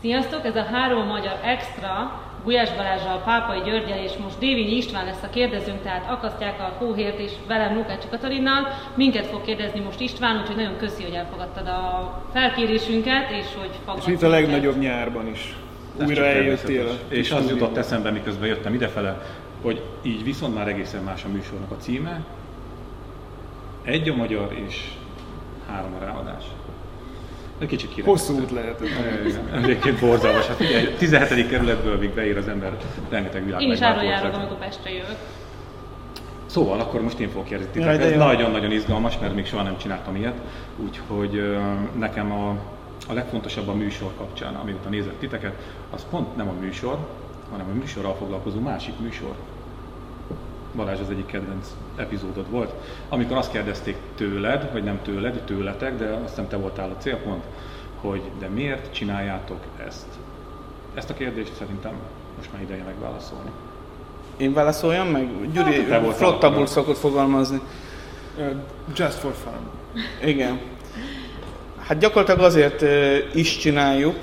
Sziasztok, ez a három magyar extra, Gulyás Balázsral, Pápai Györgyel és most Dévényi István lesz a kérdezőnk, tehát akasztják a hóhért és velem Lukács Katalinnal. Minket fog kérdezni most István, úgyhogy nagyon köszi, hogy elfogadtad a felkérésünket, és hogy És itt a legnagyobb nyárban is. Ez Újra eljöttél. a És az jutott eszembe, miközben jöttem idefele, hogy így viszont már egészen más a műsornak a címe. Egy a magyar és három a ráadás. Egy kicsit kirekesztő. Hosszú út. Igen, Egyébként borzalmas. Hát ugye 17. kerületből még beír az ember rengeteg világ. Én is arra járok, amikor Pestre jövök. Szóval akkor most én fogok kérdezni titeket. Ez nagyon-nagyon izgalmas, mert még soha nem csináltam ilyet. Úgyhogy nekem a, a legfontosabb a műsor kapcsán, amióta nézek titeket, az pont nem a műsor, hanem a műsorral foglalkozó másik műsor. Balázs az egyik kedvenc epizódod volt, amikor azt kérdezték tőled, vagy nem tőled, tőletek, de azt hiszem te voltál a célpont, hogy de miért csináljátok ezt? Ezt a kérdést szerintem most már ideje megválaszolni. Én válaszoljam meg? Gyuri Hát, flottabbul szokott fogalmazni. Uh, Just for fun. Igen. Hát gyakorlatilag azért is csináljuk,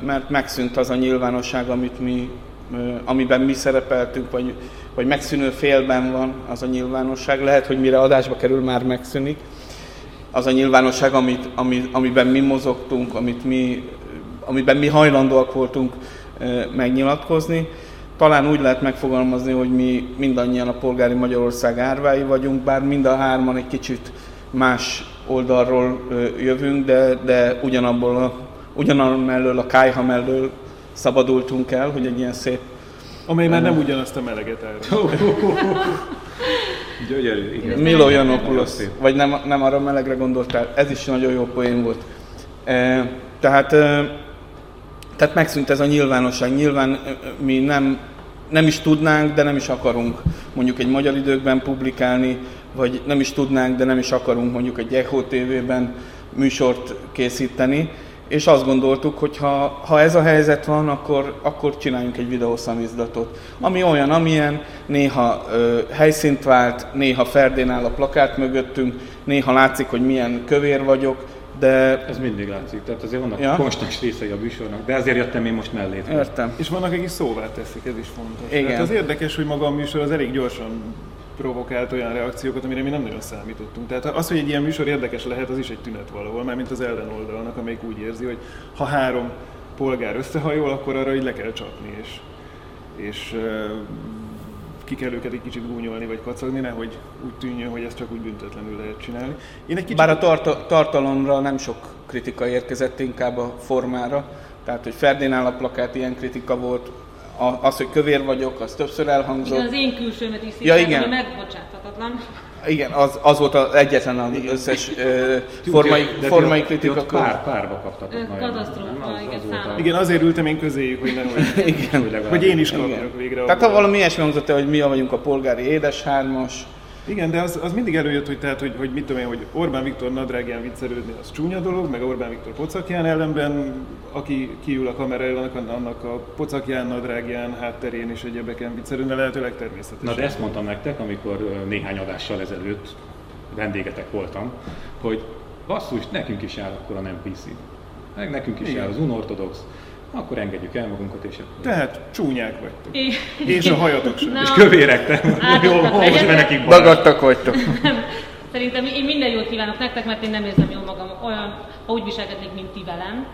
mert megszűnt az a nyilvánosság, amit mi, amiben mi szerepeltünk, vagy, vagy megszűnő félben van az a nyilvánosság. Lehet, hogy mire adásba kerül, már megszűnik. Az a nyilvánosság, amit, ami, amiben mi mozogtunk, amit mi, amiben mi hajlandóak voltunk megnyilatkozni. Talán úgy lehet megfogalmazni, hogy mi mindannyian a polgári Magyarország árvái vagyunk, bár mind a hárman egy kicsit más oldalról jövünk, de, de ugyanabból a, ugyanarról mellől, a kájha mellől szabadultunk el, hogy egy ilyen szép Amely már nem ugyanazt a meleget áll. Gyönyörű, igen. Milo szép. vagy nem, nem arra melegre gondoltál, ez is nagyon jó poén volt. E, tehát, e, tehát megszűnt ez a nyilvánosság. Nyilván e, mi nem, nem is tudnánk, de nem is akarunk mondjuk egy magyar időkben publikálni, vagy nem is tudnánk, de nem is akarunk mondjuk egy Echo TV-ben műsort készíteni. És azt gondoltuk, hogy ha, ha ez a helyzet van, akkor, akkor csináljunk egy videószamizdatot. Ami olyan, amilyen, néha ö, helyszínt vált, néha Ferdén áll a plakát mögöttünk, néha látszik, hogy milyen kövér vagyok, de Ez mindig látszik, tehát azért vannak Ja. konstans részei a műsornak, de ezért jöttem én most mellé. értem. És vannak, akik szóvá teszik, ez is fontos. Igen. Tehát az érdekes, hogy maga a műsor az elég gyorsan provokált olyan reakciókat, amire mi nem nagyon számítottunk. Tehát az, hogy egy ilyen műsor érdekes lehet, az is egy tünet valahol, már mint az ellenoldalnak, amelyik úgy érzi, hogy ha három polgár összehajol, akkor arra így le kell csapni, és, és ki kell őket egy kicsit gúnyolni vagy kacagni, nehogy úgy tűnjön, hogy ezt csak úgy büntetlenül lehet csinálni. Én egy kicsit... Bár a tarta- tartalomra nem sok kritika érkezett, inkább a formára. Tehát, hogy Ferdén áll a plakát, ilyen kritika volt. A, az, hogy kövér vagyok, az többször elhangzott. Igen, az én külsőmet is Ja, igen. ami megbocsáthatatlan. Igen, az, az volt az egyetlen az összes ö, formai, De formai ti kritika ott pár, párba kaptatok majd. katasztrófa? Az- igen, az volt a-. Igen, azért ültem én közéjük, hogy nehogy, Igen. hogy legalább- hogy én is kapjak végre. Tehát ha valami ilyesmi hangzott hogy mi vagyunk a polgári édeshármas, Igen, de az, az mindig előjött, hogy, tehát, hogy, hogy mit tudom én, hogy Orbán Viktor nadrágján viccelődni, az csúnya dolog, meg Orbán Viktor pocakján ellenben, aki kiül a kamera elől, annak, a pocakján, nadrágján, hátterén és egyebeken viccelődni, lehetőleg természetes. Na de ezt mondtam nektek, amikor néhány adással ezelőtt vendégetek voltam, hogy basszus, nekünk is jár akkor a nem PC. Meg nekünk is Igen. jár az unortodox, akkor engedjük el magunkat, és akkor... Tehát csúnyák vagytok. É- És a hajatok sem. Na, És kövérek, te jól most legyetek. menekik Balázs. dagadtak vagytok. Szerintem én minden jót kívánok nektek, mert én nem érzem jól magam olyan, ha úgy viselkednék, mint ti velem.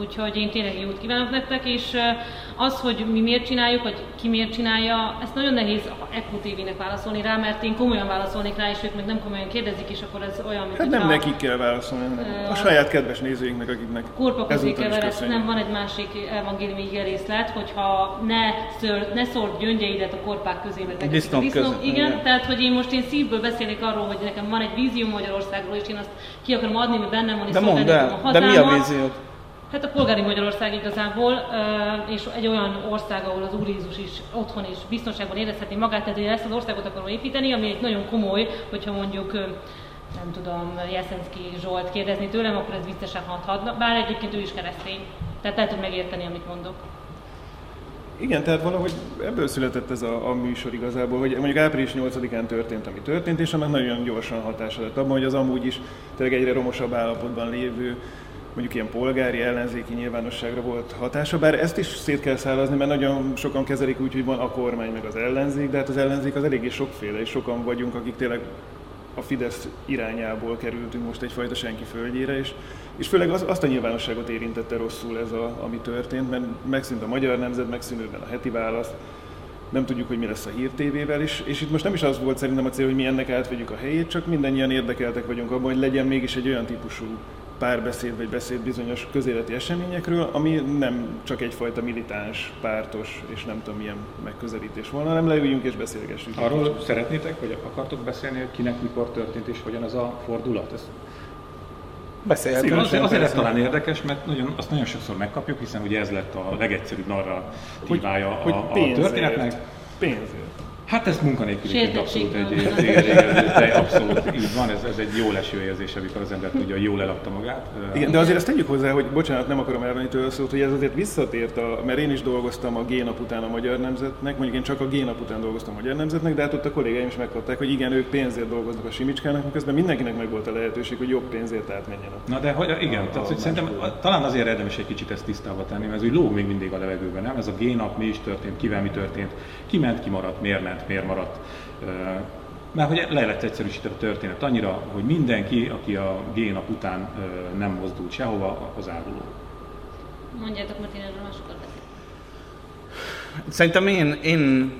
Úgyhogy én tényleg jót kívánok nektek, és az, hogy mi miért csináljuk, vagy ki miért csinálja, ezt nagyon nehéz a Echo TV-nek válaszolni rá, mert én komolyan válaszolnék rá, és ők meg nem komolyan kérdezik, és akkor ez olyan, mint Hát nem hogyha- nekik kell válaszolni, hanem Ö, a saját kedves nézőinknek, akiknek Korpa közé ezúttal is keveredsz, nem van egy másik evangéliumi ige részlet, hogyha ne, ször, ne szórd gyöngyeidet a korpák közé, mert neked Disznók disznók. között, Igen, igen. tehát hogy én most én szívből beszélek arról, hogy nekem van egy vízió Magyarországról, és én azt ki akarom adni, mert bennem van, és De mondd el, a de mi a hazámat. víziót? Hát a polgári Magyarország igazából, és egy olyan ország, ahol az Úr Jézus is otthon és biztonságban érezheti magát, tehát én ezt az országot akarom építeni, ami egy nagyon komoly, hogyha mondjuk nem tudom, Jeszenszki Zsolt kérdezni tőlem, akkor ez viccesen hathatna, bár egyébként ő is keresztény. Tehát lehet, hogy megérteni, amit mondok. Igen, tehát valahogy ebből született ez a, a műsor igazából, hogy mondjuk április 8-án történt, ami történt, és annak nagyon gyorsan hatása lett abban, hogy az amúgy is tényleg egyre romosabb állapotban lévő mondjuk ilyen polgári ellenzéki nyilvánosságra volt hatása, bár ezt is szét kell szállazni, mert nagyon sokan kezelik úgy, hogy van a kormány meg az ellenzék, de hát az ellenzék az eléggé sokféle, és sokan vagyunk, akik tényleg a Fidesz irányából kerültünk most egyfajta senki földjére, és, és főleg az, azt a nyilvánosságot érintette rosszul ez, a, ami történt, mert megszűnt a Magyar Nemzet, megszűnt a heti választ, nem tudjuk, hogy mi lesz a Hír TV-vel, és, és itt most nem is az volt szerintem a cél, hogy mi ennek átvegyük a helyét, csak mindannyian érdekeltek vagyunk abban, hogy legyen mégis egy olyan típusú párbeszéd vagy beszéd bizonyos közéleti eseményekről, ami nem csak egyfajta militáns, pártos és nem tudom milyen megközelítés volna, hanem leüljünk és beszélgessünk. Arról szeretnétek, vagy akartok beszélni, hogy kinek mikor történt és hogyan ez a fordulat? Ez Beszélhetünk. azért, azért ez talán érdekes, mert nagyon, azt nagyon sokszor megkapjuk, hiszen ugye ez lett a legegyszerűbb narratívája hogy, a, a hogy történetnek. Pénzért. Hát ez munkanélküliként abszolút egy, egy, egy, egy, abszolút így van, ez, ez egy jó leső érzés, amikor az ember tudja, hogy jól eladta magát. Igen, de azért ezt tegyük hozzá, hogy bocsánat, nem akarom elvenni tőle szót, hogy ez azért visszatért, a, mert én is dolgoztam a G-nap után a Magyar Nemzetnek, mondjuk én csak a G-nap után dolgoztam a Magyar Nemzetnek, de hát ott a kollégáim is megkapták, hogy igen, ők pénzért dolgoznak a Simicskának, miközben mindenkinek meg volt a lehetőség, hogy jobb pénzért átmenjen. A, Na de hogy, igen, a- tehát a hogy szerintem a- talán azért érdemes egy kicsit ezt tisztába tenni, mert ez úgy lóg még mindig a levegőben, nem? Ez a génap, mi is történt, kivel mi történt, ki ment, ki maradt, miért ment, miért maradt. Mert hogy le lett egyszerűsítve a történet annyira, hogy mindenki, aki a génap után nem mozdult sehova, az áruló. Mondjátok, mert én erről másokat. Szerintem én, én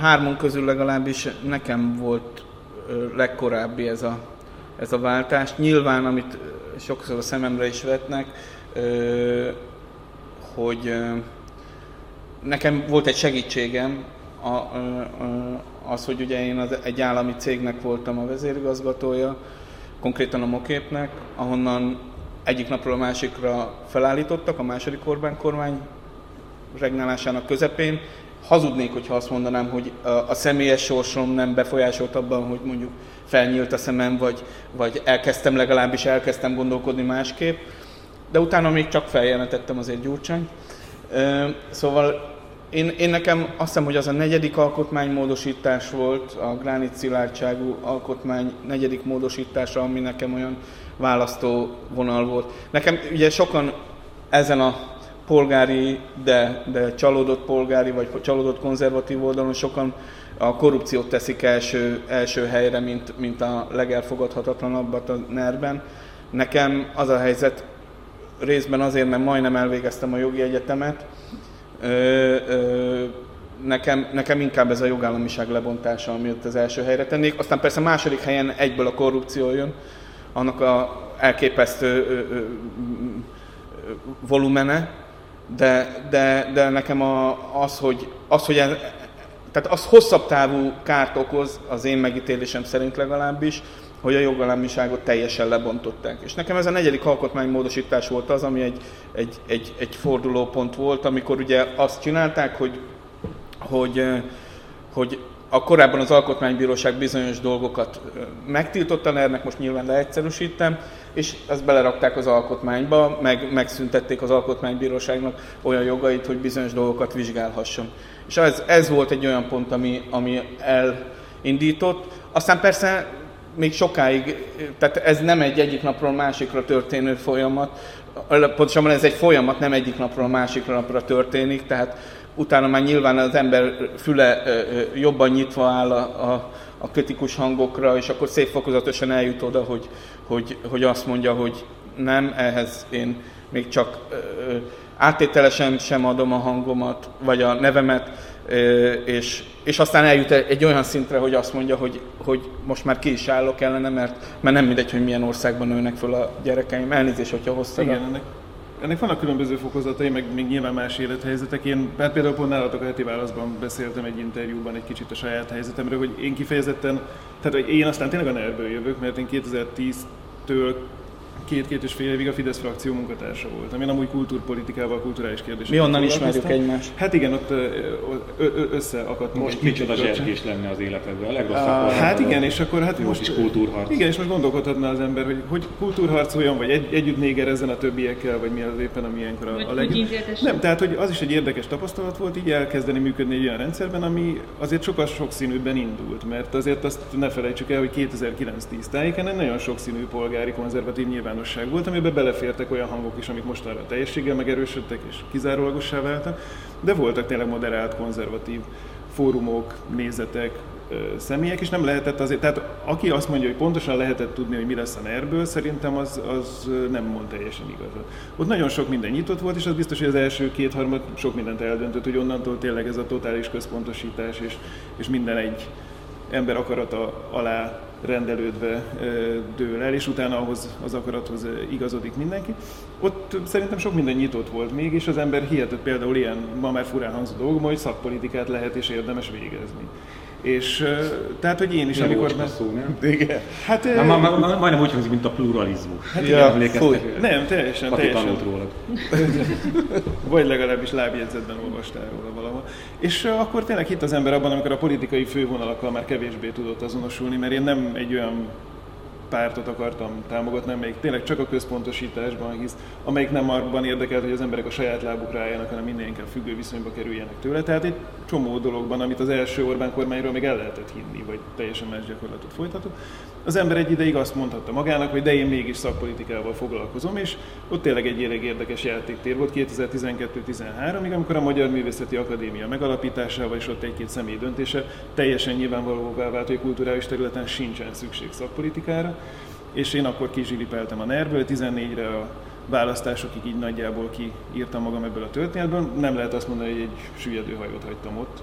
hármon közül legalábbis nekem volt legkorábbi ez a, ez a váltás. Nyilván, amit sokszor a szememre is vetnek, hogy nekem volt egy segítségem, a, az, hogy ugye én az, egy állami cégnek voltam a vezérigazgatója, konkrétan a Moképnek, ahonnan egyik napról a másikra felállítottak, a második Orbán kormány regnálásának közepén. Hazudnék, hogyha azt mondanám, hogy a, személyes sorsom nem befolyásolt abban, hogy mondjuk felnyílt a szemem, vagy, vagy elkezdtem legalábbis elkezdtem gondolkodni másképp. De utána még csak feljelentettem azért Gyurcsány. Ö, Szóval én, én nekem azt hiszem, hogy az a negyedik alkotmánymódosítás volt, a gránit szilárdságú alkotmány negyedik módosítása, ami nekem olyan választó vonal volt. Nekem ugye sokan ezen a polgári, de, de csalódott polgári, vagy csalódott konzervatív oldalon sokan a korrupciót teszik első, első helyre, mint, mint a legelfogadhatatlanabbat a NER-ben. Nekem az a helyzet részben azért, mert majdnem elvégeztem a jogi egyetemet, ö, ö, nekem, nekem inkább ez a jogállamiság lebontása, amit az első helyre tennék. Aztán persze második helyen egyből a korrupció jön, annak a elképesztő ö, ö, volumene, de, de, de nekem a, az, hogy, az, hogy ez, tehát az hosszabb távú kárt okoz, az én megítélésem szerint legalábbis, hogy a jogállamiságot teljesen lebontották. És nekem ez a negyedik alkotmánymódosítás volt az, ami egy, egy, egy, egy fordulópont volt, amikor ugye azt csinálták, hogy, hogy, eh, hogy a korábban az Alkotmánybíróság bizonyos dolgokat eh, megtiltotta, ennek most nyilván leegyszerűsítem, és ezt belerakták az alkotmányba, meg, megszüntették az Alkotmánybíróságnak olyan jogait, hogy bizonyos dolgokat vizsgálhasson. És ez, ez volt egy olyan pont, ami, ami elindított. Aztán persze még sokáig, tehát ez nem egy egyik napról másikra történő folyamat, pontosabban ez egy folyamat, nem egyik napról másikra napra történik, tehát utána már nyilván az ember füle jobban nyitva áll a, a, a kritikus hangokra, és akkor szép fokozatosan eljut oda, hogy, hogy, hogy azt mondja, hogy nem, ehhez én még csak ö, sem adom a hangomat, vagy a nevemet, és, és aztán eljut egy olyan szintre, hogy azt mondja, hogy, hogy most már ki is állok ellene, mert, mert nem mindegy, hogy milyen országban nőnek föl a gyerekeim. Elnézést, hogyha hoztad Igen, ennek, ennek vannak különböző fokozatai, meg még nyilván más élethelyzetek. Én hát például pont nálatok a heti válaszban beszéltem egy interjúban egy kicsit a saját helyzetemről, hogy én kifejezetten, tehát hogy én aztán tényleg a ner jövök, mert én 2010-től két-két és fél évig a Fidesz frakció munkatársa voltam. Én amúgy kultúrpolitikával, kulturális kérdésekkel Mi onnan ismerjük egymást. Hát igen, ott összeakadtunk. Most micsoda zserkés lenne az életedben, a legrosszabb. Hát igen, és akkor hát most is kultúrharc. Igen, és most gondolkodhatna az ember, hogy hogy kultúrharcoljon, vagy egy, együtt négerezzen a többiekkel, vagy mi az éppen, ami ilyenkor a, a legjobb. Nem, tehát hogy az is egy érdekes tapasztalat volt így elkezdeni működni egy olyan rendszerben, ami azért sokkal sokszínűbben indult, mert azért azt ne felejtsük el, hogy 2009-10 tájéken egy nagyon sokszínű polgári konzervatív nyilvánosság volt, amiben belefértek olyan hangok is, amik most arra teljességgel megerősödtek és kizárólagossá váltak, de voltak tényleg moderált, konzervatív fórumok, nézetek, személyek, és nem lehetett azért, tehát aki azt mondja, hogy pontosan lehetett tudni, hogy mi lesz a NER-ből, szerintem az, az nem mond teljesen igazat. Ott nagyon sok minden nyitott volt, és az biztos, hogy az első két-harmad sok mindent eldöntött, hogy onnantól tényleg ez a totális központosítás, és, és minden egy ember akarata alá rendelődve dől el, és utána ahhoz az akarathoz igazodik mindenki. Ott szerintem sok minden nyitott volt még, és az ember hihetett például ilyen ma már furán hangzó dolgok, hogy szakpolitikát lehet és érdemes végezni. És tehát, hogy én is, Milyen amikor... Meg... szó, nem? Igen. Hát, Na, ma, ma, ma, majdnem úgy hangzik, mint a pluralizmus. Hát ja, emlékeztek? Nem, teljesen, teljesen. rólad. Vagy legalábbis lábjegyzetben olvastál róla valahol. És akkor tényleg hitt az ember abban, amikor a politikai fővonalakkal már kevésbé tudott azonosulni, mert én nem egy olyan pártot akartam támogatni, amelyik tényleg csak a központosításban hisz, amelyik nem abban érdekelt, hogy az emberek a saját lábukra álljanak, hanem minél inkább függő viszonyba kerüljenek tőle. Tehát egy csomó dologban, amit az első Orbán kormányról még el lehetett hinni, vagy teljesen más gyakorlatot folytatott. Az ember egy ideig azt mondhatta magának, hogy de én mégis szakpolitikával foglalkozom, és ott tényleg egy elég érdekes játéktér volt 2012-13-ig, amikor a Magyar Művészeti Akadémia megalapításával és ott egy-két személy döntése teljesen nyilvánvalóvá vált, hogy kulturális területen sincsen szükség szakpolitikára, és én akkor kizsilipeltem a NER-ből, 14-re a választásokig így nagyjából kiírtam magam ebből a történetből. Nem lehet azt mondani, hogy egy süllyedő hajót hagytam ott,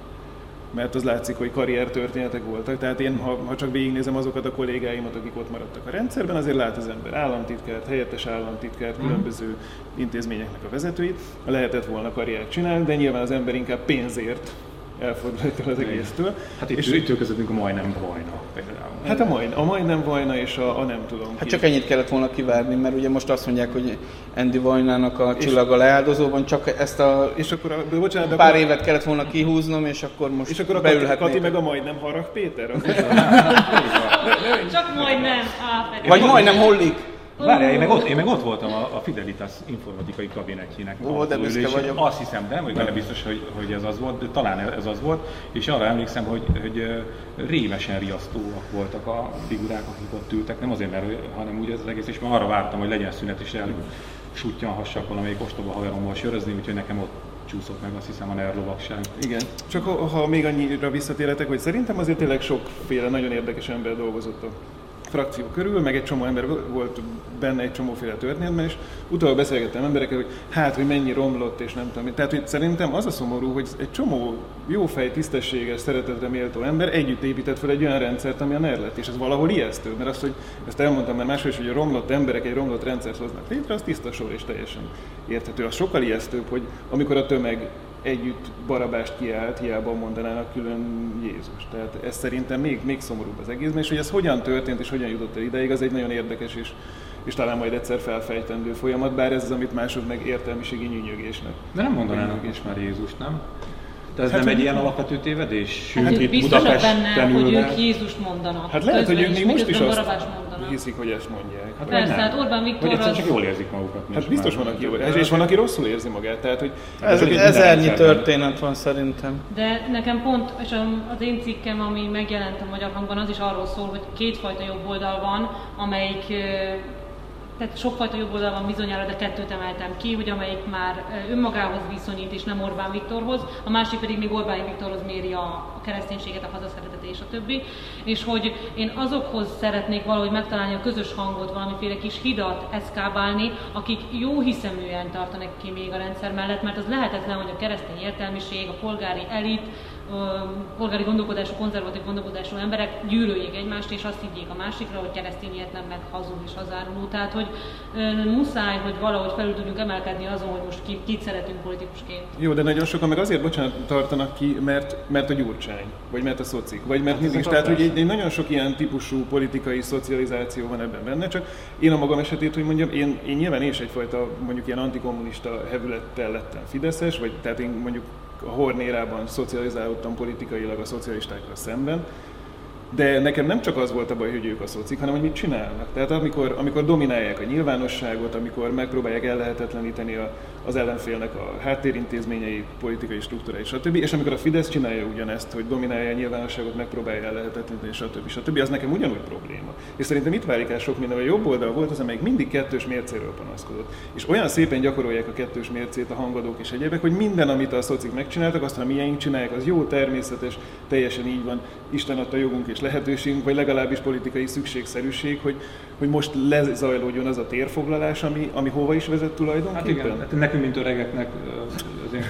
mert az látszik, hogy karriertörténetek voltak. Tehát én, ha, ha csak végignézem azokat a kollégáimat, akik ott maradtak a rendszerben, azért lát az ember államtitkárt, helyettes államtitkárt, különböző intézményeknek a vezetőit. Lehetett volna karriert csinálni, de nyilván az ember inkább pénzért elfordult el az egésztől. Hát itt, és itt közöttünk a majdnem vajna például. Hát a, majd, a majdnem vajna és a, a nem tudom. Hát ki. csak ennyit kellett volna kivárni, mert ugye most azt mondják, hogy Andy Vajnának a csillaga leáldozóban csak ezt a, és akkor a bocsánat, pár akkor, évet kellett volna kihúznom, és akkor most És akkor a Kati, Kati meg a majdnem Harag Péter? csak majdnem. Á, Vagy majdnem Hollik. Várjál, én meg ott, én meg ott voltam a, a Fidelitas informatikai kabinetjének. Ó, de büszke vagyok. Azt hiszem, de nem vagyok benne biztos, hogy, hogy ez az volt, de talán ez az volt, és arra emlékszem, hogy, hogy rémesen riasztóak voltak a figurák, akik ott ültek, nem azért, mert, hanem úgy az egész, és már arra vártam, hogy legyen szünet, és el suttyanhassak valamelyik ostoba haverommal sörözni, úgyhogy nekem ott csúszott meg azt hiszem a nerlovagság. Igen, csak ha, még annyira visszatérhetek, hogy szerintem azért tényleg sokféle nagyon érdekes ember dolgozott a frakció körül, meg egy csomó ember volt benne egy csomóféle történetben, és utána beszélgettem emberekkel, hogy hát, hogy mennyi romlott, és nem tudom. Tehát, hogy szerintem az a szomorú, hogy egy csomó jófej, tisztességes, szeretetre méltó ember együtt épített fel egy olyan rendszert, ami a NER lett, és ez valahol ijesztő, mert azt, hogy ezt elmondtam már máshol is, hogy a romlott emberek egy romlott rendszert hoznak létre, az tiszta sor és teljesen érthető. Az sokkal ijesztőbb, hogy amikor a tömeg együtt barabást kiállt, hiába mondanának külön Jézus. Tehát ez szerintem még, még szomorúbb az egészben, és hogy ez hogyan történt és hogyan jutott el ideig, az egy nagyon érdekes és, és talán majd egyszer felfejtendő folyamat, bár ez az, amit mások meg értelmiségi nyűnyögésnek. De nem mondanának is már Jézust, nem? De ez Hát, nem egy ilyen alapvető tévedés? Hát ők Itt biztosak benne, hogy ők Jézust mondanak. Hát lehet, hogy ők még most is azt Barabás mondanak. Hiszik, hogy ezt mondják. Hát Persze, hát. Orbán Viktor egyszerűen az- csak jól érzik magukat. Hát biztos van, aki jól érzi, és van, aki rosszul érzi magát. Tehát, hogy Ez, egy ezernyi történet van szerintem. De nekem pont, és az én cikkem, ami megjelent a Magyar Hangban, az is arról szól, hogy kétfajta jobb oldal van, amelyik tehát sokfajta jobb oldal van bizonyára, de kettőt emeltem ki, hogy amelyik már önmagához viszonyít, és nem Orbán Viktorhoz, a másik pedig még Orbán Viktorhoz méri a, kereszténységet, a hazaszeretetet és a többi. És hogy én azokhoz szeretnék valahogy megtalálni a közös hangot, valamiféle kis hidat eszkábálni, akik jó hiszeműen tartanak ki még a rendszer mellett, mert az lehetetlen, hogy a keresztény értelmiség, a polgári elit, polgári gondolkodású, konzervatív gondolkodású emberek gyűlöljék egymást, és azt higgyék a másikra, hogy keresztényetlen, meg hazug és hazáruló. Tehát, hogy muszáj, hogy valahogy felül tudjunk emelkedni azon, hogy most ki, kit szeretünk politikusként. Jó, de nagyon sokan meg azért, bocsánat, tartanak ki, mert, mert a gyurcsány, vagy mert a szocik, vagy mert Hát nincs. Tehát, hogy egy, egy nagyon sok ilyen típusú politikai szocializáció van ebben benne, csak én a magam esetét, hogy mondjam, én, én nyilván is egyfajta mondjuk ilyen antikommunista hevülettel lettem Fideszes, vagy tehát én mondjuk a Hornérában szocializálódtam politikailag a szocialistákkal szemben, De nekem nem csak az volt a baj, hogy ők a szocik, hanem hogy mit csinálnak. Tehát amikor, amikor dominálják a nyilvánosságot, amikor megpróbálják ellehetetleníteni a, az ellenfélnek a háttérintézményei, politikai struktúrái, stb. És amikor a Fidesz csinálja ugyanezt, hogy dominálja a nyilvánosságot, megpróbálja ellehetetleníteni, stb. stb. az nekem ugyanúgy probléma. És szerintem itt válik el sok minden, a jobb oldal volt az, amelyik mindig kettős mércéről panaszkodott. És olyan szépen gyakorolják a kettős mércét a hangadók és egyebek, hogy minden, amit a szocik megcsináltak, azt, ha miénk csinálják, az jó, természetes, teljesen így van, Isten adta jogunk és lehetőségünk, vagy legalábbis politikai szükségszerűség, hogy, hogy most lezajlódjon az a térfoglalás, ami, ami hova is vezet tulajdonképpen? Hát igen, hát nekünk, mint öregeknek azért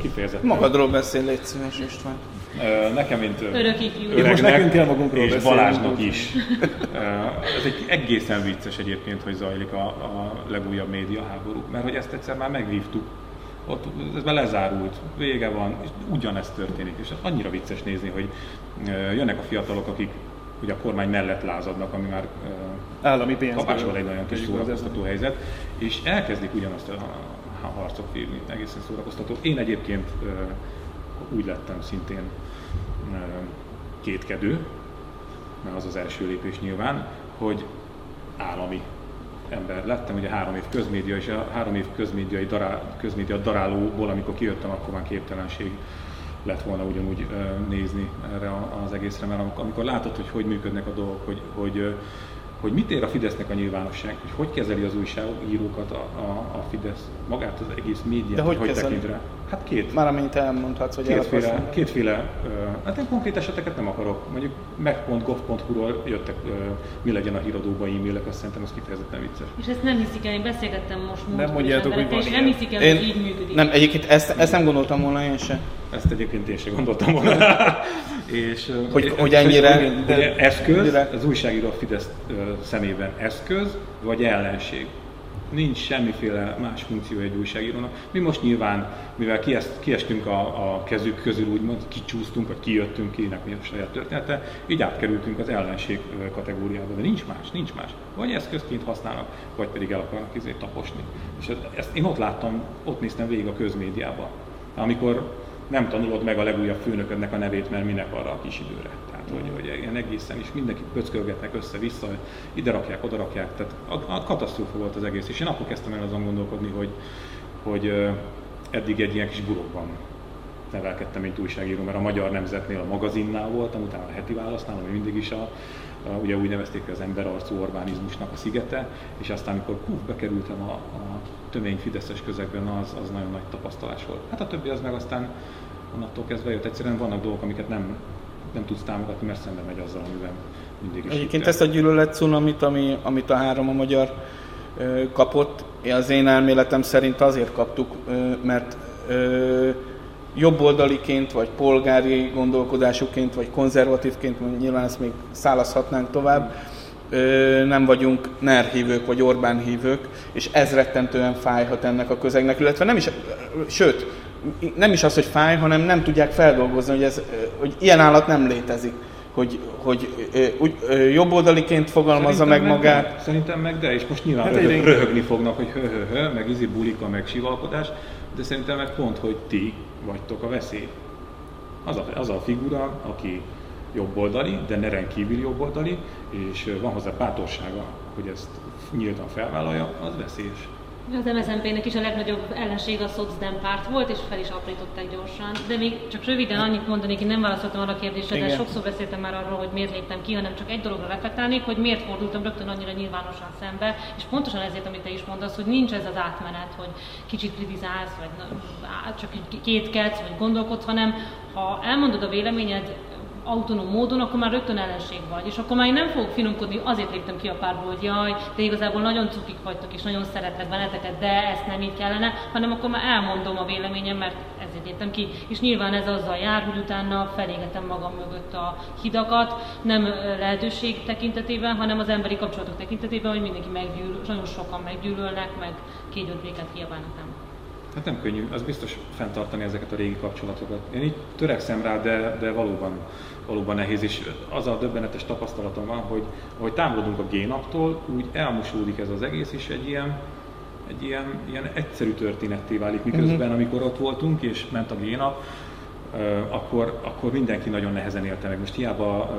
kifejezetten. Magadról beszél, légy szíves István. Nekem, mint Örökig most nekünk kell magunkról és beszélni. Balázsnak is. Ez egy egészen vicces egyébként, hogy zajlik a, a legújabb média háború, mert hogy ezt egyszer már megvívtuk ott ez már lezárult, vége van, és ugyanezt történik. És annyira vicces nézni, hogy jönnek a fiatalok, akik ugye a kormány mellett lázadnak, ami már állami pénzből kapásban egy nagyon kis szórakoztató helyzet, és elkezdik ugyanazt a harcot vívni, egészen szórakoztató. Én egyébként úgy lettem szintén kétkedő, mert az az első lépés nyilván, hogy állami ember. Lettem, ugye három év közmédia, és a három év közmédiai dará, közmédia darálóból, amikor kijöttem, akkor már képtelenség lett volna ugyanúgy nézni erre az egészre, mert amikor látod, hogy hogy működnek a dolgok, hogy, hogy hogy mit ér a Fidesznek a nyilvánosság, hogy hogy kezeli az újságírókat a, a, a Fidesz, magát az egész médiát, De hogy, hogy kezeli? tekint rá. Hát két. Már amint elmondhatsz, hogy Kétféle, kétféle hát én konkrét eseteket nem akarok. Mondjuk meg.gov.hu-ról jöttek, mi legyen a híradóban e-mailek, azt szerintem az kifejezetten vicces. És ezt nem hiszik el, én beszélgettem most múltkor mondjátok, is hogy van és nem hiszik el, Én, hogy így működik. nem, egyébként ezt, ezt nem gondoltam volna én sem. Ezt egyébként én sem gondoltam volna. és, Hogy- és- hogy ennyire- hogy- hogy eszköz, ennyire- az újságíró a Fidesz szemében eszköz, vagy ellenség. Nincs semmiféle más funkció egy újságírónak. Mi most nyilván, mivel kiest, kiestünk a, a kezük közül, úgymond kicsúsztunk, vagy kijöttünk, kinek mi a saját története, így átkerültünk az ellenség kategóriába. De nincs más, nincs más. Vagy eszközként használnak, vagy pedig el akarnak izé taposni. És ezt, ezt én ott láttam, ott néztem végig a közmédiába. Amikor nem tanulod meg a legújabb főnöködnek a nevét, mert minek arra a kis időre. Tehát, hogy, hogy ilyen egészen is mindenkit pöckölgetnek össze-vissza, ide rakják, oda rakják. Tehát a, a katasztrófa volt az egész. És én akkor kezdtem el azon gondolkodni, hogy, hogy eddig egy ilyen kis burokban nevelkedtem, mint újságíró, mert a Magyar Nemzetnél, a magazinnál voltam, utána a heti válasznál, ami mindig is a ugye úgy nevezték az emberarcú Orbánizmusnak a szigete, és aztán, amikor kuf, bekerültem a, a tömény Fideszes közegben, az, az nagyon nagy tapasztalás volt. Hát a többi az meg aztán onnantól kezdve jött. Egyszerűen vannak dolgok, amiket nem, nem tudsz támogatni, mert szembe megy azzal, amiben mindig is Egyébként ezt a gyűlölet cunamit, ami, amit a három a magyar ö, kapott, az én elméletem szerint azért kaptuk, ö, mert ö, jobboldaliként, vagy polgári gondolkodásúként, vagy konzervatívként, nyilván ezt még szállazhatnánk tovább, nem vagyunk NER hívők, vagy Orbán hívők, és ez rettentően fájhat ennek a közegnek, illetve nem is, sőt, nem is az, hogy fáj, hanem nem tudják feldolgozni, hogy, ez, hogy ilyen állat nem létezik hogy, hogy úgy, jobboldaliként fogalmazza meg Szerintem magát. De, szerintem meg de, és most nyilván Hát egyre- röhögni fognak, hogy hö-hö-hö, meg izi bulika, meg sivalkodás, de szerintem meg pont, hogy ti vagytok a veszély. Az a, az a figura, aki jobboldali, de ne rendkívül jobboldali, és van hozzá bátorsága, hogy ezt nyíltan felvállalja, az veszélyes. Az MSZNP-nek is a legnagyobb ellenség a szocdem párt volt, és fel is aprították gyorsan. De még csak röviden annyit mondanék, én nem válaszoltam arra a kérdésre, de Igen. sokszor beszéltem már arról, hogy miért léptem ki, hanem csak egy dologra reflektálnék, hogy miért fordultam rögtön annyira nyilvánosan szembe, és pontosan ezért, amit te is mondasz, hogy nincs ez az átmenet, hogy kicsit kritizálsz, vagy na- csak így kétkedsz, vagy gondolkodsz, hanem ha elmondod a véleményed autonóm módon, akkor már rögtön ellenség vagy. És akkor már én nem fogok finomkodni, azért léptem ki a párból, hogy jaj, de igazából nagyon cukik vagytok, és nagyon szeretlek benneteket, de ezt nem így kellene, hanem akkor már elmondom a véleményem, mert ezért léptem ki. És nyilván ez azzal jár, hogy utána felégetem magam mögött a hidakat, nem lehetőség tekintetében, hanem az emberi kapcsolatok tekintetében, hogy mindenki meggyűlöl, nagyon sokan meggyűlölnek, meg két békát kiabálnak nem. Hát nem könnyű, az biztos fenntartani ezeket a régi kapcsolatokat. Én így törekszem rá, de, de valóban, valóban nehéz, és az a döbbenetes tapasztalatom van, hogy ahogy távolodunk a génaptól, úgy elmosódik ez az egész, és egy ilyen, egy ilyen, ilyen egyszerű történetté válik, miközben amikor ott voltunk, és ment a génap, akkor, akkor mindenki nagyon nehezen élte meg. Most hiába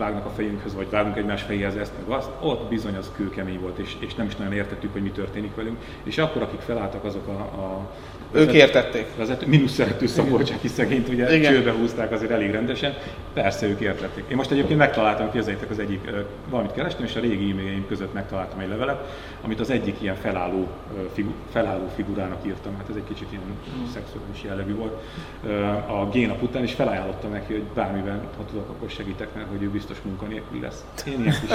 vágnak a fejünkhöz, vagy vágunk egymás fejéhez ezt meg azt, ott bizony az kőkemény volt, és, és nem is nagyon értettük, hogy mi történik velünk. És akkor, akik felálltak, azok a, a ők értették. Vezető, mínusz szerető Szabolcsáki szegényt ugye Igen. csőbe húzták azért elég rendesen. Persze ők értették. Én most egyébként megtaláltam, képzeljétek az egyik, valamit kerestem, és a régi e-mailjeim között megtaláltam egy levelet, amit az egyik ilyen felálló, figu, felálló figurának írtam, hát ez egy kicsit ilyen mm. szexuális jellegű volt a génap után, és felajánlottam neki, hogy bármiben, ha tudok, akkor segítek, mert hogy ő biztos munkanélkül lesz. Én ilyen is.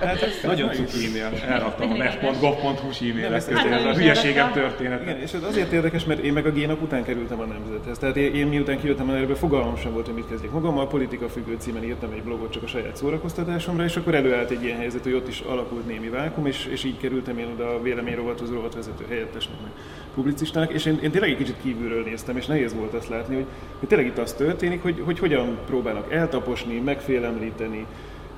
hát ez nagyon cuki e-mail. Elraktam a mef.gov.hu-s e-mailek közé, ez a hülyeségem történet. Igen, és azért érdekes, érdekes, mert én meg a génap után kerültem a nemzethez. Tehát én, én miután kijöttem a erőből, fogalmam sem volt, hogy mit kezdjek magammal. Politika függő címen írtam egy blogot csak a saját szórakoztatásomra, és akkor előállt egy ilyen helyzet, hogy ott is alakult némi vákum, és, és így kerültem én oda a véleményrovatozó rovatvezető helyettesnek, meg publicistának, és én, én tényleg egy kicsit kívülről néztem, és nehéz volt azt látni, hogy, hogy tényleg itt az történik, hogy, hogy hogyan próbálnak eltaposni, megfélemlíteni,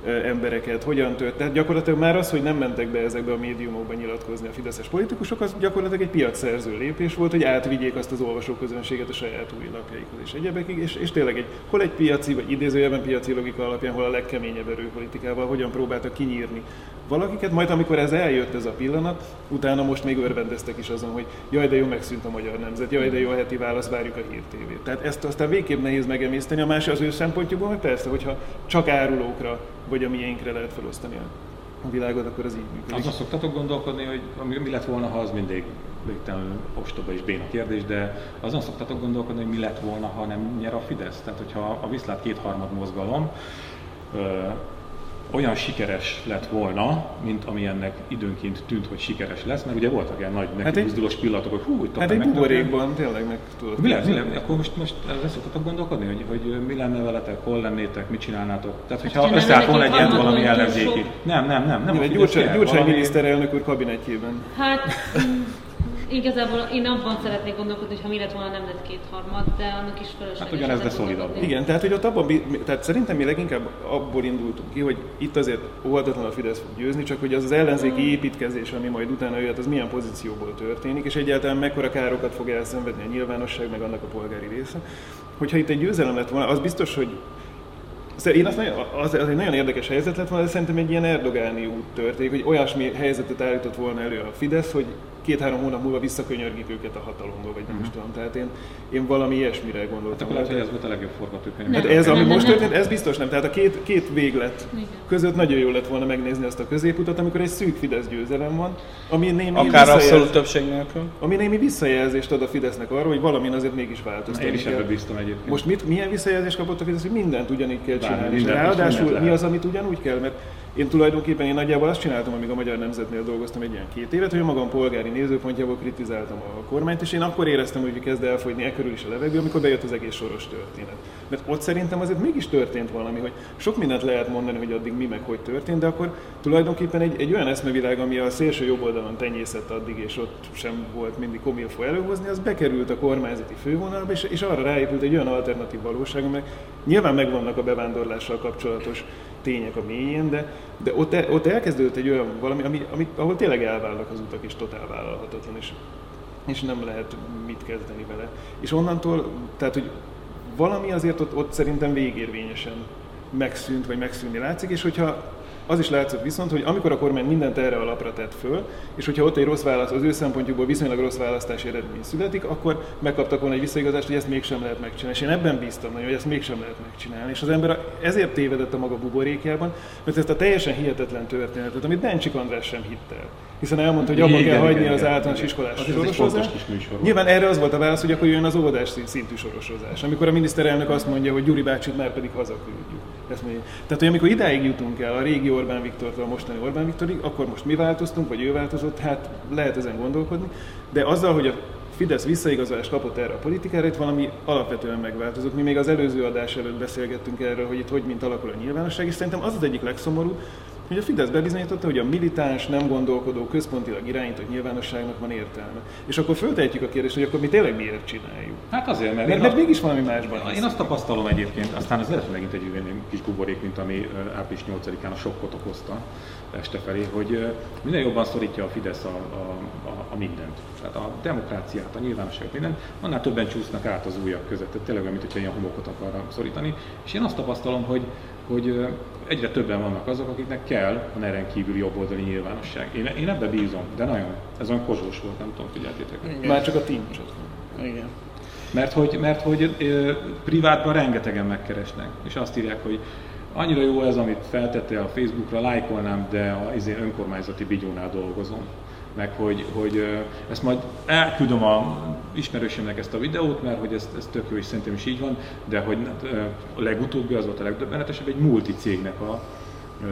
embereket, hogyan tört. Tehát gyakorlatilag már az, hogy nem mentek be ezekbe a médiumokba nyilatkozni a fideszes politikusok, az gyakorlatilag egy piacszerző lépés volt, hogy átvigyék azt az olvasóközönséget a saját új lapjaikhoz és egyebekig, és, és tényleg egy, hol egy piaci, vagy idézőjelben piaci logika alapján, hol a legkeményebb erőpolitikával, hogyan próbáltak kinyírni valakiket, majd amikor ez eljött ez a pillanat, utána most még örvendeztek is azon, hogy jaj, de jó, megszűnt a magyar nemzet, jaj, de jó a heti válasz, várjuk a hírtévét. Tehát ezt aztán végképp nehéz megemészteni, a másik az ő szempontjukból, hogy persze, hogyha csak árulókra vagy a miénkre lehet felosztani a világot, akkor az így működik. Azon szoktatok gondolkodni, hogy mi lett volna, ha az mindig végtelenül ostoba és béna kérdés, de azon szoktatok gondolkodni, hogy mi lett volna, ha nem nyer a Fidesz. Tehát, hogyha a viszlát kétharmad mozgalom olyan sikeres lett volna, mint ami ennek időnként tűnt, hogy sikeres lesz, mert ugye voltak ilyen nagy neki hát pillanatok, hogy hú, hogy Hát egy buborékban tényleg meg tudod. Mi lenne, mi lenne? Akkor most, most ezzel szoktatok gondolkodni, hogy, hogy mi lenne veletek, hol lennétek, mit csinálnátok? Tehát, hogyha hát, összeállt volna egy ilyen valami ellenzéki. Nem, nem, nem. nem egy Gyurcsány miniszterelnök úr kabinetjében. Hát Igazából én abban szeretnék gondolkodni, hogy ha mi lett volna nem lett kétharmad, de annak is fölösleges. Hát ugyanez, de szolidabb. Igen, tehát hogy ott abban, tehát szerintem mi leginkább abból indultunk ki, hogy itt azért óvatatlan a Fidesz fog győzni, csak hogy az az ellenzéki mm. építkezés, ami majd utána jött, az milyen pozícióból történik, és egyáltalán mekkora károkat fog elszenvedni a nyilvánosság, meg annak a polgári része. Hogyha itt egy győzelem lett volna, az biztos, hogy én azt nagyon, az, az egy nagyon érdekes helyzet lett volna, de szerintem egy ilyen erdogáni út történik, hogy olyasmi helyzetet állított volna elő a Fidesz, hogy két-három hónap múlva visszakönyörgik őket a hatalomból, vagy nem uh-huh. tudom. Tehát én, én valami ilyesmire gondoltam. Hát akkor lehet, hogy ez volt a legjobb forgatókönyv. Hát ez, ami most történt, ez biztos nem. Tehát a két, két véglet Igen. között nagyon jó lett volna megnézni ezt a középutat, amikor egy szűk Fidesz győzelem van, ami némi Akár abszolút többség nélkül. Ami némi visszajelzést ad a Fidesznek arra, hogy valamin azért mégis változtat. Én is ebben bíztam egyébként. Most mit, milyen visszajelzést kapott a Fidesz, hogy mindent ugyanígy kell csinálni. Ráadásul mi az, amit ugyanúgy kell, mert én tulajdonképpen én nagyjából azt csináltam, amíg a Magyar Nemzetnél dolgoztam egy ilyen két évet, hogy a magam polgári nézőpontjából kritizáltam a kormányt, és én akkor éreztem, hogy kezd elfogyni e körül is a levegő, amikor bejött az egész soros történet. Mert ott szerintem azért mégis történt valami, hogy sok mindent lehet mondani, hogy addig mi meg hogy történt, de akkor tulajdonképpen egy, egy olyan eszmevilág, ami a szélső jobb oldalon tenyészett addig, és ott sem volt mindig komilfó előhozni, az bekerült a kormányzati fővonalba, és, és arra ráépült egy olyan alternatív valóság, amely nyilván megvannak a bevándorlással kapcsolatos tények a mélyén, de, de ott, el, ott elkezdődött egy olyan valami, ami, ami, ahol tényleg elválnak az utak, és totál vállalhatatlan, és, és nem lehet mit kezdeni vele. És onnantól, tehát, hogy valami azért ott, ott szerintem végérvényesen megszűnt, vagy megszűnni látszik, és hogyha az is látszott viszont, hogy amikor a kormány mindent erre a lapra tett föl, és hogyha ott egy rossz válasz, az ő szempontjukból viszonylag rossz választási eredmény születik, akkor megkaptak volna egy visszaigazást, hogy ezt mégsem lehet megcsinálni. És én ebben bíztam nagyon, hogy ezt mégsem lehet megcsinálni. És az ember ezért tévedett a maga buborékjában, mert ezt a teljesen hihetetlen történetet, amit Bencsik András sem hitt el. Hiszen elmondta, hogy abba kell hagyni igen, az általános iskolás sorosozás. Nyilván erre az volt a válasz, hogy akkor jön az óvodás szintű sorosozás. Amikor a miniszterelnök azt mondja, hogy Gyuri bácsit már pedig hazaküldjük. Ezt mondja. Tehát, hogy amikor idáig jutunk el a régi Orbán Viktortól a mostani Orbán Viktorig, akkor most mi változtunk, vagy ő változott, hát lehet ezen gondolkodni, de azzal, hogy a Fidesz visszaigazolást kapott erre a politikára, itt valami alapvetően megváltozott. Mi még az előző adás előtt beszélgettünk erről, hogy itt hogy mint alakul a nyilvánosság, és szerintem az az egyik legszomorú, hogy a Fidesz bebizonyította, hogy a militáns, nem gondolkodó, központilag irányított nyilvánosságnak van értelme. És akkor föltehetjük a kérdést, hogy akkor mi tényleg miért csináljuk. Hát azért, mert, Mert, én mert mégis valami másban. Én azt tapasztalom egyébként, aztán ez lehet, hogy megint egy ilyen kis buborék, mint ami április 8-án a sokkot okozta este felé, hogy minden jobban szorítja a Fidesz a, a, a, a mindent. Tehát a demokráciát, a nyilvánosságot, mindent, annál többen csúsznak át az ujjak között. Tehát tényleg olyan, mintha ilyen homokot akar szorítani. És én azt tapasztalom, hogy, hogy egyre többen vannak azok, akiknek kell a neren kívüli jobboldali nyilvánosság. Én, én ebbe bízom, de nagyon. Ez olyan kozsós volt, nem tudom, figyeltétek. Már csak a tincsot. Igen. Mert hogy, mert hogy ö, privátban rengetegen megkeresnek, és azt írják, hogy annyira jó ez, amit feltette a Facebookra, lájkolnám, de a izé, önkormányzati bigyónál dolgozom. Meg hogy, hogy ezt majd elküldöm a ismerősömnek ezt a videót, mert hogy ez, ez tök jó, és szerintem is így van, de hogy a legutóbbi az volt a legdöbbenetesebb, egy multicégnek a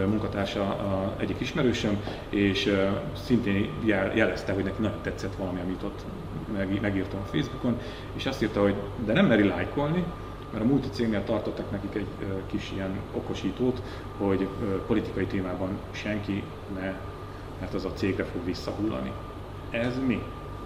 munkatársa a egyik ismerősöm, és szintén jel, jelezte, hogy neki nagyon tetszett valami, amit ott meg, megírtam a Facebookon, és azt írta, hogy de nem meri lájkolni, mert a multicégnél tartottak nekik egy kis ilyen okosítót, hogy politikai témában senki ne, mert az a cégre fog visszahullani. Ez mi?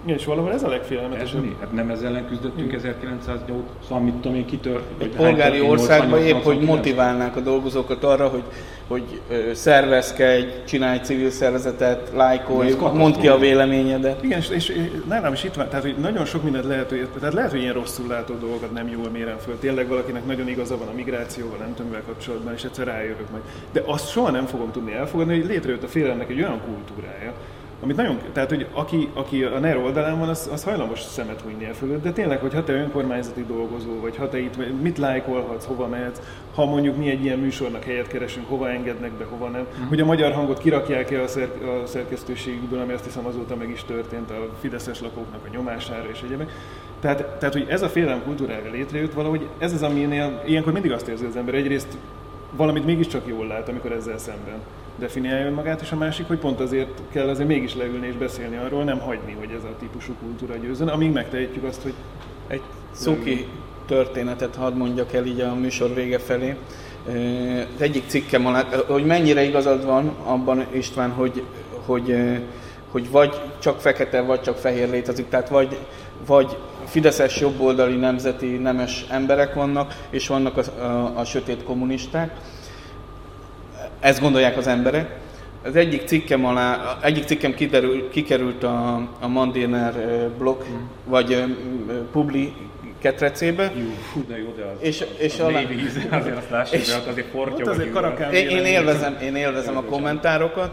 És valahol ez a Ez legfélelmetesebb. mi? Hát nem ezzel ellen küzdöttünk 1908, szóval mit tudom én, kitör... Egy polgári országban 88, épp, hogy 89? motiválnák a dolgozókat arra, hogy, hogy szervezkedj, csinálj civil szervezetet, lájkolj, Ez mondd ki a véleményedet. Igen, és, és nálam is itt van, tehát hogy nagyon sok mindent lehet, hogy, tehát lehet, hogy ilyen rosszul látó dolgokat nem jól mérem föl. Tényleg valakinek nagyon igaza van a migrációval, nem tudom, kapcsolatban, és egyszer rájövök majd. De azt soha nem fogom tudni elfogadni, hogy létrejött a félelemnek egy olyan kultúrája, amit nagyon, tehát hogy aki, aki a NER oldalán van, az, az hajlamos szemet hunyni el fölött, de tényleg, hogy ha te önkormányzati dolgozó vagy, ha te itt mit lájkolhatsz, hova mehetsz, ha mondjuk mi egy ilyen műsornak helyet keresünk, hova engednek be, hova nem, Mhm. hogy a magyar hangot kirakják-e a, szer, a szerkesztőségükből, ami azt hiszem azóta meg is történt a fideszes lakóknak a nyomására és egyébként. Tehát, tehát, hogy ez a félelem kultúrára létrejött valahogy, ez az, aminél ilyenkor mindig azt érzi az ember, egyrészt valamit mégiscsak jól lát, amikor ezzel szemben definiálja önmagát, és a másik, hogy pont azért kell azért mégis leülni és beszélni arról, nem hagyni, hogy ez a típusú kultúra győzön, amíg megtehetjük azt, hogy Egy szuki történetet hadd mondjak el így a műsor vége felé. Az egyik cikkem alá, hogy mennyire igazad van abban István, hogy, hogy, hogy vagy csak fekete, vagy csak fehér létezik, tehát vagy, vagy fideszes jobboldali nemzeti nemes emberek vannak, és vannak a, a, a sötét kommunisták. Ezt gondolják az emberek. Az egyik cikkem alá, egyik cikkem kiderül, kikerült a, a Mandiner blog, vagy ö, Publi ketrecébe. Jó, fú, de jó, de az, És- az, és az alá- mély víz, azért azt lássuk, és- hogy ott azért fortyog. ott azért a karakán Én, én, élvezem, én élvezem a kommentárokat,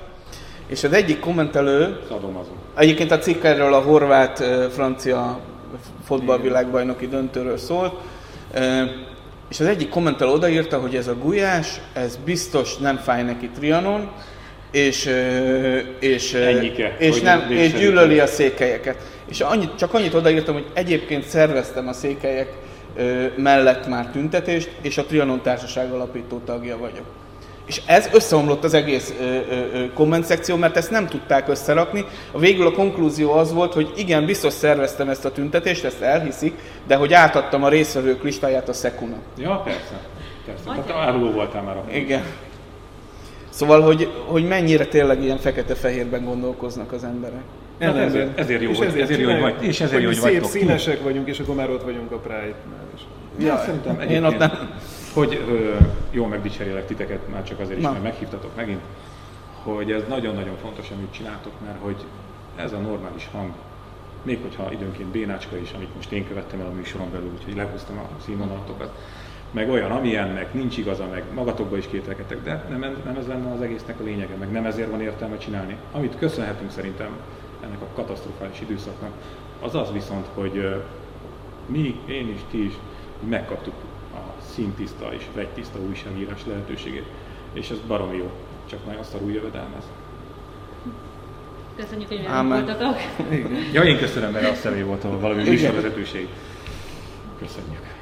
és az egyik kommentelő, Szadomazó. egyébként a cikk erről a horvát-francia fotballvilágbajnoki döntőről szólt, Ö, és az egyik kommentelő odaírta, hogy ez a gulyás, ez biztos nem fáj neki Trianon, és, és, Ennyike, és, nem, és gyűlöli a székelyeket. És annyit, csak annyit odaírtam, hogy egyébként szerveztem a székelyek mellett már tüntetést, és a Trianon Társaság alapító tagja vagyok. És ez összeomlott az egész ö, komment szekció, mert ezt nem tudták összerakni. A végül a konklúzió az volt, hogy igen, biztos szerveztem ezt a tüntetést, ezt elhiszik, de hogy átadtam a résztvevők listáját a Szekunak. Ja, persze. Persze. Tehát áruló voltál már akkor. Igen. Szóval, hogy, hogy mennyire tényleg ilyen fekete-fehérben gondolkoznak az emberek. Hát ellenben. ezért- ezért jó, és hogy- ezért jó, hogy vagy- és ezért jó, mi hogy szép vagytok színesek vagyunk, és akkor már ott vagyunk a Pride-nál is. Ja, szerintem Én ott nem. Hogy ö, jól megdicserélek titeket, már csak azért is, Na. mert meghívtatok megint, hogy ez nagyon-nagyon fontos, amit csináltok, mert hogy ez a normális hang, még hogyha időnként bénácska is, amit most én követtem el a műsoron belül, úgyhogy lehúztam a színvonalatokat, meg olyan, amilyennek nincs igaza, meg magatokba is kételkedtek, de nem, nem ez lenne az egésznek a lényege, meg nem ezért van értelme csinálni. Amit köszönhetünk szerintem ennek a katasztrofális időszaknak, az az viszont, hogy mi, én is, ti is megkaptuk szintiszta és vegytiszta újságírás lehetőségét, és ez baromi jó, csak nagyon szarul jövedelmez. Köszönjük, hogy velünk voltatok. Ja, én köszönöm, mert a személy volt a valami műsorvezetőség. Köszönjük.